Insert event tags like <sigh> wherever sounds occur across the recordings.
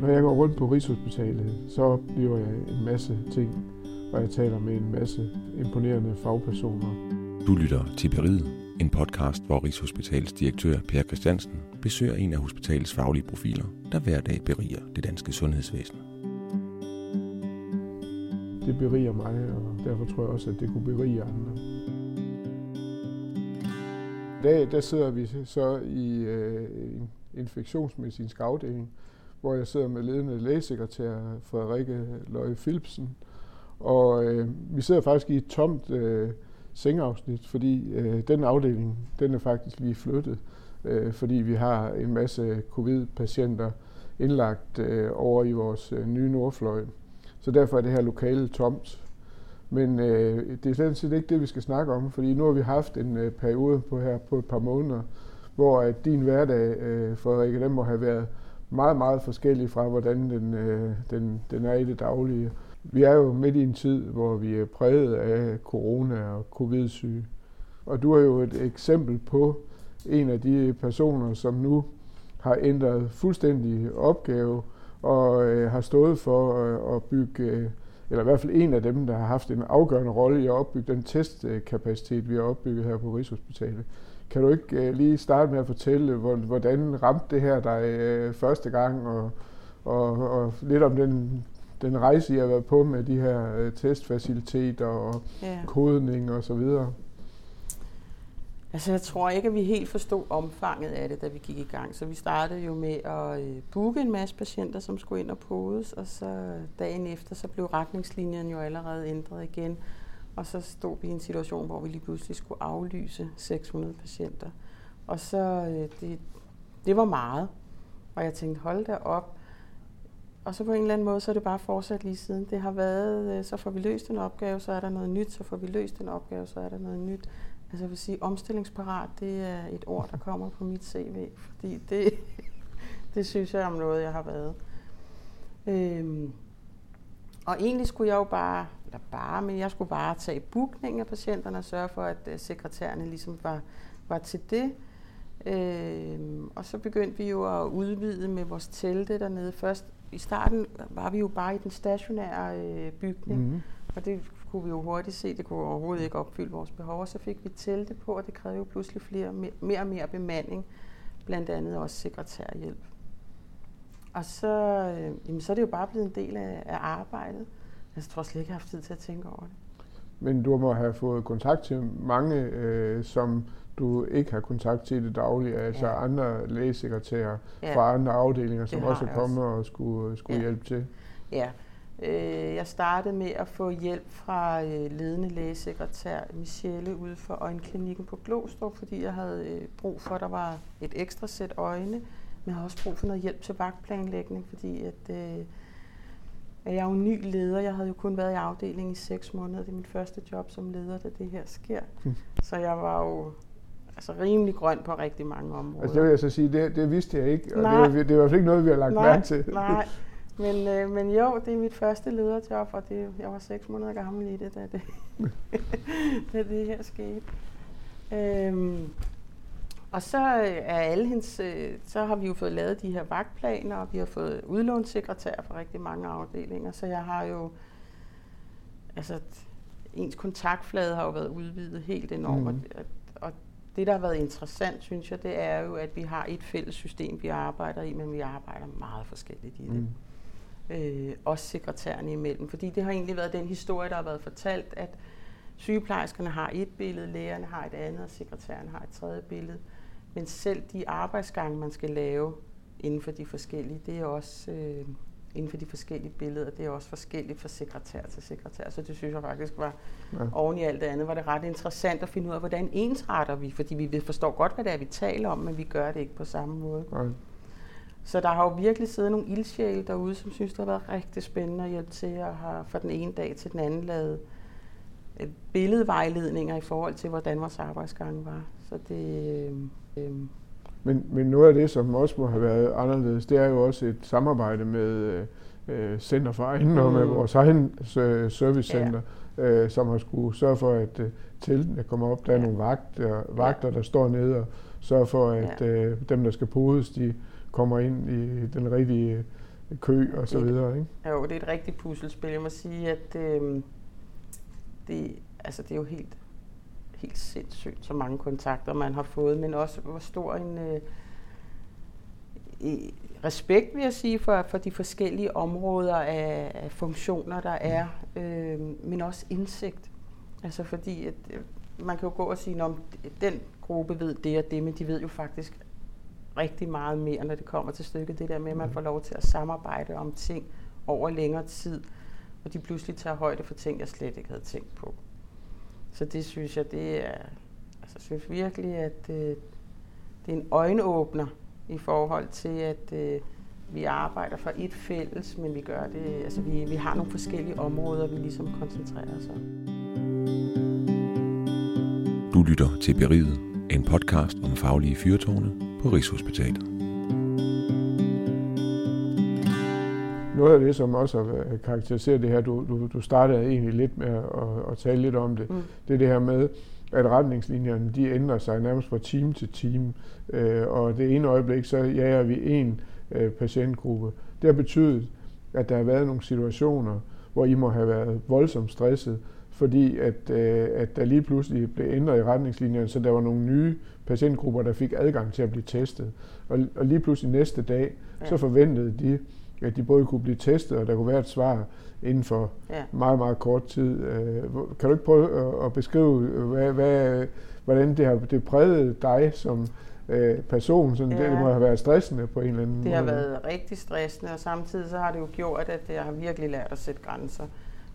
Når jeg går rundt på Rigshospitalet, så oplever jeg en masse ting, og jeg taler med en masse imponerende fagpersoner. Du lytter til Beriget, en podcast, hvor Rigshospitalets direktør Per Christiansen besøger en af hospitalets faglige profiler, der hver dag beriger det danske sundhedsvæsen. Det beriger mig, og derfor tror jeg også, at det kunne berige andre. I dag der sidder vi så i øh, en infektionsmedicinsk afdeling, hvor jeg sidder med ledende lægesekretær Frederikke Løje Philipsen. Og øh, vi sidder faktisk i et tomt øh, sengeafsnit, fordi øh, den afdeling, den er faktisk lige flyttet, øh, fordi vi har en masse covid-patienter indlagt øh, over i vores øh, nye nordfløj. Så derfor er det her lokale tomt. Men øh, det er slet set ikke det, vi skal snakke om, fordi nu har vi haft en øh, periode på her på et par måneder, hvor at din hverdag, øh, Frederikke, den må have været meget, meget forskellig fra, hvordan den, øh, den, den er i det daglige. Vi er jo midt i en tid, hvor vi er præget af corona og covid-syge. Og du er jo et eksempel på en af de personer, som nu har ændret fuldstændig opgave og øh, har stået for øh, at bygge, øh, eller i hvert fald en af dem, der har haft en afgørende rolle i at opbygge den testkapacitet, vi har opbygget her på Rigshospitalet. Kan du ikke øh, lige starte med at fortælle, hvordan ramte det her dig øh, første gang, og, og, og lidt om den, den rejse, I har været på med de her øh, testfaciliteter og ja. kodning og så videre? Altså, jeg tror ikke, at vi helt forstod omfanget af det, da vi gik i gang. Så vi startede jo med at øh, booke en masse patienter, som skulle ind og podes, og så øh, dagen efter, så blev retningslinjen jo allerede ændret igen. Og så stod vi i en situation, hvor vi lige pludselig skulle aflyse 600 patienter. Og så, øh, det, det var meget. Og jeg tænkte, hold da op. Og så på en eller anden måde, så er det bare fortsat lige siden. Det har været, så får vi løst en opgave, så er der noget nyt, så får vi løst en opgave, så er der noget nyt. Altså jeg vil sige, omstillingsparat, det er et ord, der kommer på mit CV, fordi det, <laughs> det synes jeg om noget, jeg har været. Øhm, og egentlig skulle jeg jo bare, eller bare, men jeg skulle bare tage bookningen af patienterne og sørge for, at øh, sekretærerne ligesom var, var til det. Øhm, og så begyndte vi jo at udvide med vores telte dernede. Først i starten var vi jo bare i den stationære øh, bygning, mm-hmm og det kunne vi jo hurtigt se, det kunne overhovedet ikke opfylde vores behov. Og så fik vi telte på, og det krævede jo pludselig flere, mere og mere bemanding, blandt andet også sekretærhjælp. Og så, øh, jamen, så er det jo bare blevet en del af, af arbejdet. Jeg tror slet ikke, jeg har haft tid til at tænke over det. Men du må have fået kontakt til mange, øh, som du ikke har kontakt til i det daglige, altså ja. andre lægesekretærer ja. fra andre afdelinger, som også er kommet også. og skulle, skulle ja. hjælpe til. Ja, øh, jeg startede med at få hjælp fra øh, ledende lægesekretær Michelle ude for øjenklinikken på Glostrup, fordi jeg havde øh, brug for, at der var et ekstra sæt øjne men jeg har også brug for noget hjælp til vagtplanlægning, fordi at, øh, jeg er jo ny leder. Jeg havde jo kun været i afdelingen i seks måneder. Det er mit første job som leder, da det her sker. Mm. Så jeg var jo altså rimelig grøn på rigtig mange områder. Altså det vil jeg så sige, det, det vidste jeg ikke, og nej, det, var, det var i hvert fald ikke noget, vi har lagt nej, mærke til. Nej, men, øh, men jo, det er mit første lederjob, og det, jeg var seks måneder gammel i det, da det, <laughs> da det her skete. Øhm, og så øh, er alle hendes, øh, så har vi jo fået lavet de her vagtplaner, og vi har fået udlånssekretær for rigtig mange afdelinger, så jeg har jo, altså ens kontaktflade har jo været udvidet helt enormt, mm. og, og det, der har været interessant, synes jeg, det er jo, at vi har et fælles system, vi arbejder i, men vi arbejder meget forskelligt i det. Mm. Øh, også sekretærerne imellem, fordi det har egentlig været den historie, der har været fortalt, at sygeplejerskerne har et billede, lægerne har et andet, og sekretæren har et tredje billede. Men selv de arbejdsgange, man skal lave inden for de forskellige, det er også øh, inden for de forskellige billeder, det er også forskelligt fra sekretær til sekretær. Så det synes jeg faktisk var, ja. oven i alt det andet, var det ret interessant at finde ud af, hvordan ensretter vi, fordi vi forstår godt, hvad det er, vi taler om, men vi gør det ikke på samme måde. Ja. Så der har jo virkelig siddet nogle ildsjæle derude, som synes, det har været rigtig spændende at hjælpe til at have fra den ene dag til den anden lavet øh, billedvejledninger i forhold til, hvordan vores arbejdsgang var. Så det, øh, Øhm. Men, men noget af det, som også må have været anderledes, det er jo også et samarbejde med øh, Center for Ejendom, mm. med vores egen øh, servicecenter, ja. øh, som har skulle sørge for, at øh, teltene kommer op. Der er ja. nogle vagter, vagter, der står nede og sørger for, at ja. øh, dem, der skal podes, de kommer ind i den rigtige kø og så videre. Ikke? Jo, det er et rigtigt puslespil. Jeg må sige, at øh, det, altså, det er jo helt, helt sindssygt, så mange kontakter man har fået, men også hvor stor en øh, respekt, vil jeg sige, for, for de forskellige områder af, af funktioner, der er, øh, men også indsigt. Altså fordi, at, øh, man kan jo gå og sige, at den gruppe ved det og det, men de ved jo faktisk rigtig meget mere, når det kommer til stykket. Det der med, at man får lov til at samarbejde om ting over længere tid, og de pludselig tager højde for ting, jeg slet ikke havde tænkt på. Så det synes jeg, det er, altså synes virkelig, at øh, det er en øjenåbner i forhold til, at øh, vi arbejder for et fælles, men vi gør det, altså vi, vi har nogle forskellige områder, vi ligesom koncentrerer os om. Du lytter til Beriget, en podcast om faglige fyrtårne på Rigshospitalet. Noget af det, som også har karakteriseret det her, du, du, du startede egentlig lidt med at, at tale lidt om det, Mm. det er det her med, at retningslinjerne de ændrer sig nærmest fra time til time. Øh, og det ene øjeblik, så jager vi en øh, patientgruppe. Det har betydet, at der har været nogle situationer, hvor I må have været voldsomt stresset, fordi at, øh, at der lige pludselig blev ændret i retningslinjerne, så der var nogle nye patientgrupper, der fik adgang til at blive testet. Og, og lige pludselig næste dag, Ja. så forventede de, at de både kunne blive testet, og der kunne være et svar inden for Ja. meget, meget kort tid. Øh, Kan du ikke prøve at- at beskrive, øh, hvad, hvad, hvordan det har det præget dig som øh, person? Sådan, det, Ja. det må have været stressende på en eller anden Det har måde. været rigtig stressende, og samtidig så har det jo gjort, at jeg har virkelig lært at sætte grænser.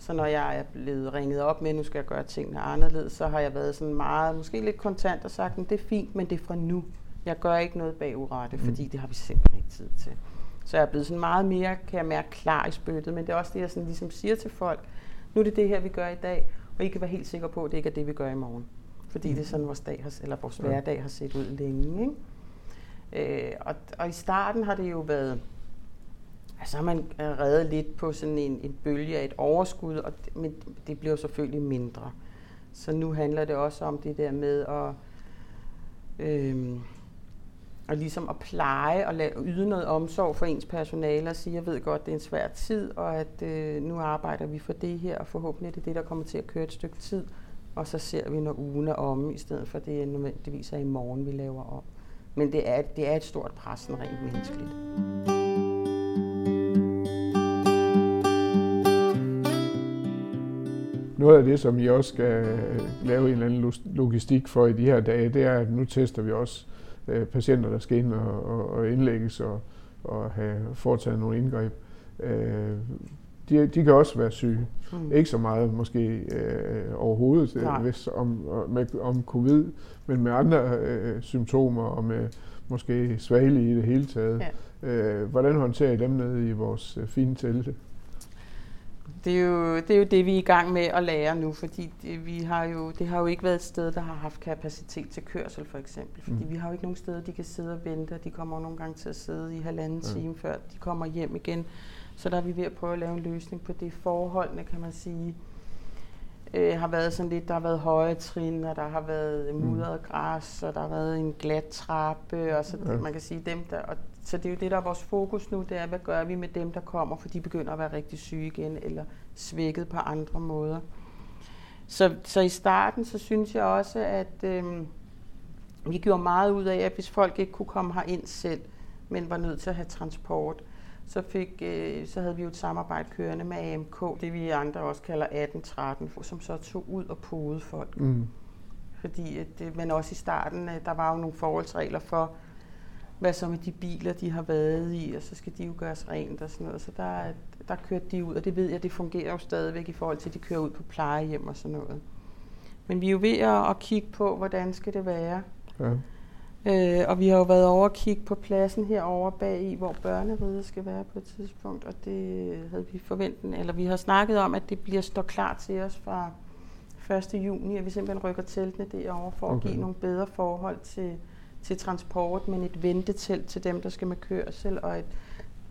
Så når jeg er blevet ringet op med, at nu skal jeg gøre tingene anderledes, så har jeg været sådan meget, måske lidt kontant og sagt, at det er fint, men det er fra nu. Jeg gør ikke noget bag urette, fordi det har vi simpelthen ikke tid til. Så jeg er blevet sådan meget mere, kan jeg mærke, klar i spyttet, men det er også det, jeg sådan ligesom siger til folk. Nu er det det her, vi gør i dag, og I kan være helt sikre på, at det ikke er det, vi gør i morgen. Fordi det er sådan, vores, dag har, eller vores hverdag har set ud længe. Ikke? Øh, og, og i starten har det jo været, altså har man øh, reddet lidt på sådan en, en bølge af et overskud, og det, men det bliver selvfølgelig mindre. Så nu handler det også om det der med at, øh, at ligesom at pleje og lade, yde noget omsorg for ens personale og sige, jeg ved godt, det er en svær tid, og at øh, nu arbejder vi for det her, og forhåbentlig er det det, der kommer til at køre et stykke tid, og så ser vi, når ugen er omme, i stedet for det nødvendigvis er i morgen, vi laver om. Men det er, det er et stort pres, rent menneskeligt. Noget af det, som I også skal øh, lave en eller anden log- logistik for i de her dage, det er, at nu tester vi også øh, patienter, der skal ind og, og, og indlægges og, og have foretaget nogle indgreb. Øh, de, de kan også være syge. Mm. Ikke så meget måske øh, overhovedet Nej. hvis, om, med, om covid, men med andre øh, symptomer og med måske svagelig i det hele taget. Ja. Øh, hvordan håndterer I dem nede i vores fine telte? Det er, jo, det er jo det, vi er i gang med at lære nu, fordi det, vi har jo, det har jo ikke været et sted, der har haft kapacitet til kørsel for eksempel. Fordi Mm. vi har jo ikke nogen steder, de kan sidde og vente, og de kommer jo nogle gange til at sidde i halvanden Ja. time, før de kommer hjem igen. Så der er vi ved at prøve at lave en løsning på det. Forholdene, kan man sige, øh, har været sådan lidt, der har været høje trin, og der har været Mm. mudret græs, og der har været en glat trappe, og så Ja. man kan sige dem der, og, så det er jo det, der er vores fokus nu, det er, hvad gør vi med dem, der kommer, for de begynder at være rigtig syge igen, eller svækket på andre måder. Så, så i starten, så synes jeg også, at øh, vi gjorde meget ud af, at hvis folk ikke kunne komme her ind selv, men var nødt til at have transport, så, fik, øh, så havde vi jo et samarbejde kørende med AMK, det vi andre også kalder 1813, som så tog ud og podede folk. Mm. Fordi at, øh, men også i starten, øh, der var jo nogle forholdsregler for, hvad så med de biler, de har været i, og så skal de jo gøres rent og sådan noget. Så der, der kørte de ud, og det ved jeg, det fungerer jo stadigvæk i forhold til, at de kører ud på plejehjem og sådan noget. Men vi er jo ved at, at kigge på, hvordan skal det være. Ja. Øh, og vi har jo været over at kigge på pladsen herovre bag i, hvor børneriget skal være på et tidspunkt, og det havde vi forventet, eller vi har snakket om, at det bliver står klar til os fra 1. juni, at vi simpelthen rykker teltene derovre for. Okay. at give nogle bedre forhold til, til transport, men et ventetelt til dem, der skal med kørsel, og et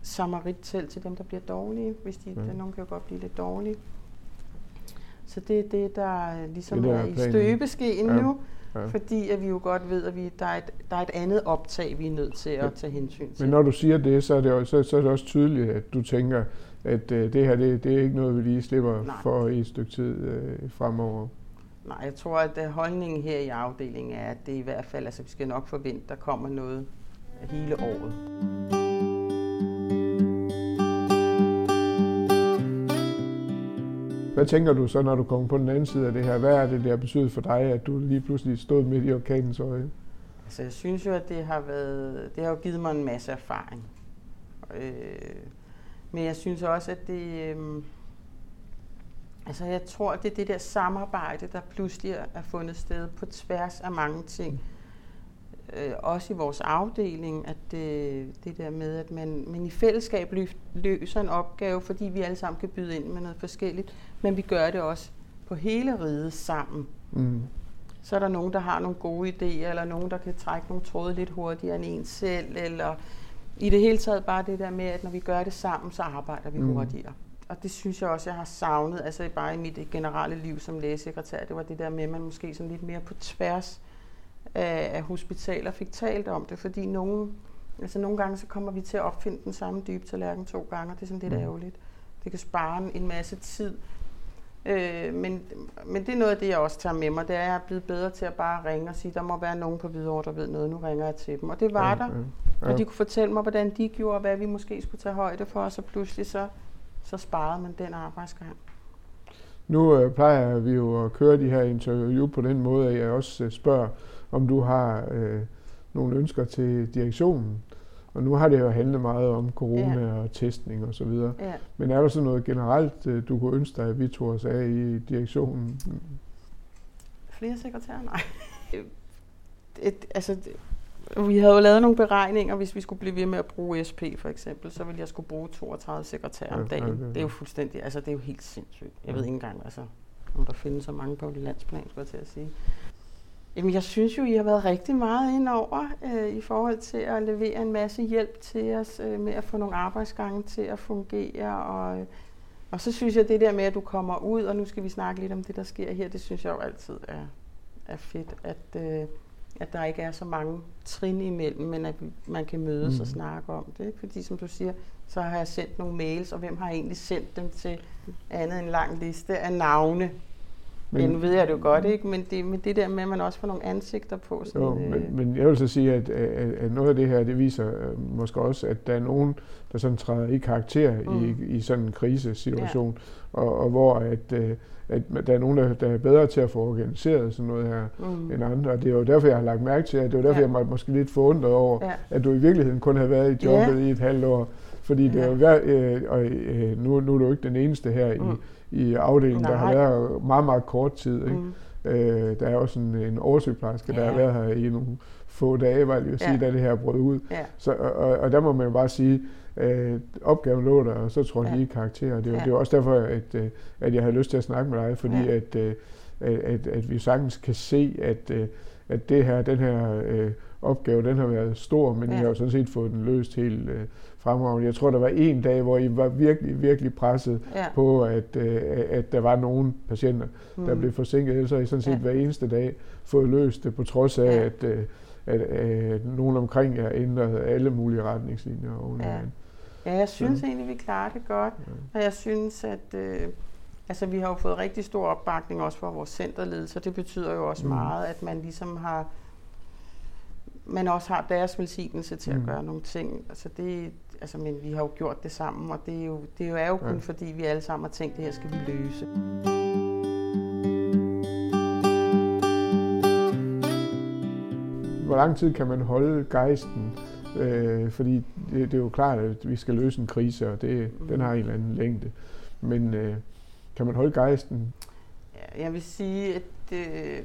samarittelt til dem, der bliver dårlige, hvis de, Ja. ja. nogen kan jo godt blive lidt dårlige. Så det er det, der ligesom Det der er, er i støbeskeen Ja, nu, ja. fordi at vi jo godt ved, at vi, der, er et, der er et andet optag, vi er nødt til at tage hensyn til. Men når du siger det, så er det, også, så, så er det også tydeligt, at du tænker, at øh, det her, det, det er ikke noget, vi lige slipper Nej. for i et stykke tid øh, fremover. Nej, jeg tror, at øh, holdningen her i afdelingen er, at det i hvert fald, altså vi skal nok forvente, der kommer noget hele året. Hvad tænker du så, når du kommer på den anden side af det her? Hvad er det, der betyder for dig, at du lige pludselig stod midt i orkanens øje? Altså, jeg synes jo, at det har været, det har givet mig en masse erfaring. Øh, men jeg synes også, at det, øh, altså jeg tror, det er det der samarbejde, der pludselig er fundet sted på tværs af mange ting. Øh, også i vores afdeling, at det, det der med, at man, man i fællesskab løser en opgave, fordi vi alle sammen kan byde ind med noget forskelligt, men vi gør det også på hele riget sammen Mm. så er der nogen, der har nogle gode idéer, eller nogen, der kan trække nogle tråde lidt hurtigere end en selv, eller i det hele taget bare det der med, at når vi gør det sammen, så arbejder vi Mm. hurtigere. Og det synes jeg også, jeg har savnet, altså bare i mit generelle liv som lægesekretær, det var det der med, at man måske sådan lidt mere på tværs af, af hospitaler fik talt om det, fordi nogen, altså nogle gange så kommer vi til at opfinde den samme dybe tallerken to gange, og det er sådan lidt Mm. ærgerligt. Det kan spare en- en masse tid. Øh, men, men det er noget af det, jeg også tager med mig, det er, at jeg er blevet bedre til at bare ringe og sige, der må være nogen på Hvidovre, der ved noget, nu ringer jeg til dem. Og det var Ja, der, ja. og de kunne fortælle mig, hvordan de gjorde, og hvad vi måske skulle tage højde for, og så pludselig så, så sparede man den arbejdsgang. Nu øh, plejer vi jo at køre de her interview på den måde, at jeg også øh, spørger, om du har øh, nogle ønsker til direktionen. Og nu har det jo handlet meget om corona ja. og testning og så videre. Ja. Men er der så noget generelt, øh, du kunne ønske dig, at vi tog os af i direktionen? Flere sekretærer? Nej. <laughs> Et, altså, vi havde jo lavet nogle beregninger, hvis vi skulle blive ved med at bruge SP for eksempel, så ville jeg skulle bruge 32 sekretærer om dagen. Det er jo fuldstændig, altså det er jo helt sindssygt. Jeg ved ikke engang, altså, om der findes så mange på landsplan, skulle jeg til at sige. Jamen, jeg synes jo, I har været rigtig meget ind over øh, i forhold til at levere en masse hjælp til os øh, med at få nogle arbejdsgange til at fungere. Og, øh, og så synes jeg, det der med, at du kommer ud, og nu skal vi snakke lidt om det, der sker her, det synes jeg jo altid er, er fedt, at, øh, at der ikke er så mange trin imellem, men at man kan mødes mm. og snakke om det. Ikke? Fordi som du siger, så har jeg sendt nogle mails, og hvem har egentlig sendt dem til andet en lang liste af navne? Men, nu ved jeg det jo godt, ikke? Men det, men det der med, at man også får nogle ansigter på. Sådan, Jo, øh, men, men jeg vil så sige, at, at, at noget af det her, det viser øh, måske også, at der er nogen, der sådan træder i karakter mm. i, i sådan en krisesituation, ja. og, og hvor at, øh, at der er nogen, der, der er bedre til at få organiseret sådan noget her mm. end andre. Og det er jo derfor, jeg har lagt mærke til, at det var derfor, Ja. ja. jeg var måske lidt forundret over, Ja. at du i virkeligheden kun havde været i jobbet Ja. i et halvt år. Fordi det er hver, øh, og øh, nu, nu er du ikke den eneste her Mm. i, i afdelingen, der har Nej. været meget, meget kort tid. Ikke? Mm. Øh, der er også en, en oversygeplejerske, der Ja. har været her i nogle få dage, var jeg lige at sige, Ja. da det her brød ud. Ja. Så, og, og der må man jo bare sige, at opgaven lå der, og så tror jeg Ja. lige i karakter. Det er, jo- Ja. det er også derfor, at, øh, at jeg havde lyst til at snakke med dig, fordi Ja. at, øh, at, at, at vi sagtens kan se, at, øh, at det her, den her øh, opgave, den har været stor, men ja. I Ja. har jo sådan set fået den løst helt øh, fremragende. Jeg tror, der var en dag, hvor I var virkelig, virkelig presset Ja. på, at, øh, at der var nogle patienter, der Mm. blev forsinket. Ellers har I sådan set Ja. hver eneste dag fået løst det, på trods af, Ja. at, øh, at, at nogen omkring jer ændrede alle mulige retningslinjer oven Ja. Ja, jeg synes Ja. egentlig, vi klarer det godt. Og jeg synes, at øh, altså, vi har jo fået rigtig stor opbakning også fra vores centerledelse, og det betyder jo også mm. meget, at man ligesom har man også har deres velsignelse til at Mm. gøre nogle ting. Altså det, altså, men vi har jo gjort det sammen, og det er jo, det er jo, er jo kun Ja. fordi, vi alle sammen har tænkt, det her skal vi løse. Hvor lang tid kan man holde gejsten? Øh, fordi det, det er jo klart, at vi skal løse en krise, og det, Mm. den har en eller anden længde. Men øh, kan man holde gejsten? Ja, jeg vil sige, at øh,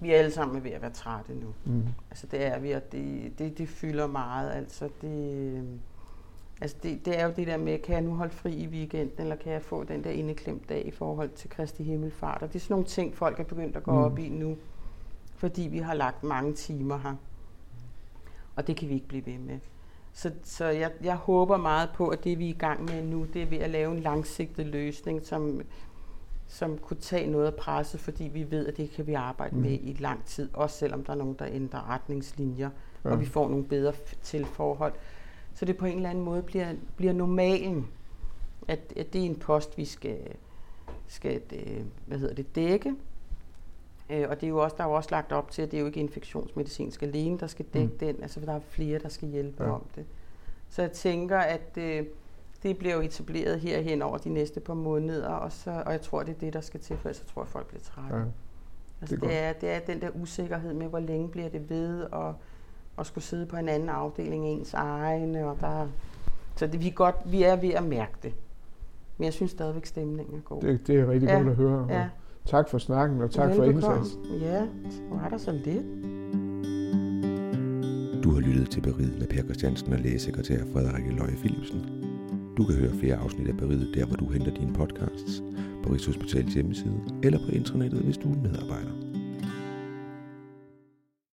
vi er alle sammen ved at være trætte nu. Mm. Altså det er vi, og det, det, det fylder meget. Altså det, øh, altså det, det er jo det der med, kan jeg nu holde fri i weekenden, eller kan jeg få den der indeklemt dag i forhold til Kristi Himmelfart? Og det er sådan nogle ting, folk er begyndt at gå mm. op i nu, fordi vi har lagt mange timer her. Og det kan vi ikke blive ved med. Så, så jeg, jeg håber meget på, at det vi er i gang med nu, det er ved at lave en langsigtet løsning, som som kunne tage noget af presset, fordi vi ved, at det kan vi arbejde mm. med i lang tid, også selvom der er nogen, der ændrer retningslinjer, ja. og vi får nogle bedre tilforhold. Så det på en eller anden måde bliver, bliver normalen, at, at det er en post, vi skal, skal øh, hvad hedder det, dække. Øh, og det er jo også, der er jo også lagt op til, at det er jo ikke infektionsmedicinsk alene, der skal dække mm. den, altså der er flere, der skal hjælpe ja. om det. Så jeg tænker, at øh, det bliver jo etableret herhen over de næste par måneder, og, så, og jeg tror, det er det, der skal til, for så tror jeg, folk bliver trætte. Ja. Altså, det, er det, er, det er den der usikkerhed med, hvor længe bliver det ved, og, og skulle sidde på en anden afdeling ens egne, og der, så det, vi, er godt, vi er ved at mærke det. Men jeg synes stadigvæk, stemningen er god. Det, det er rigtig ja. godt at høre. Ja. Tak for snakken, og tak Velbekomme. for indsatsen. Ja, så var der så lidt. Du har lyttet til Beriget med Per Christiansen og lægesekretær Frederik Løje Philipsen. Du kan høre flere afsnit af Beriget der, hvor du henter dine podcasts, på Rigshospitalets hjemmeside eller på internettet, hvis du er medarbejder.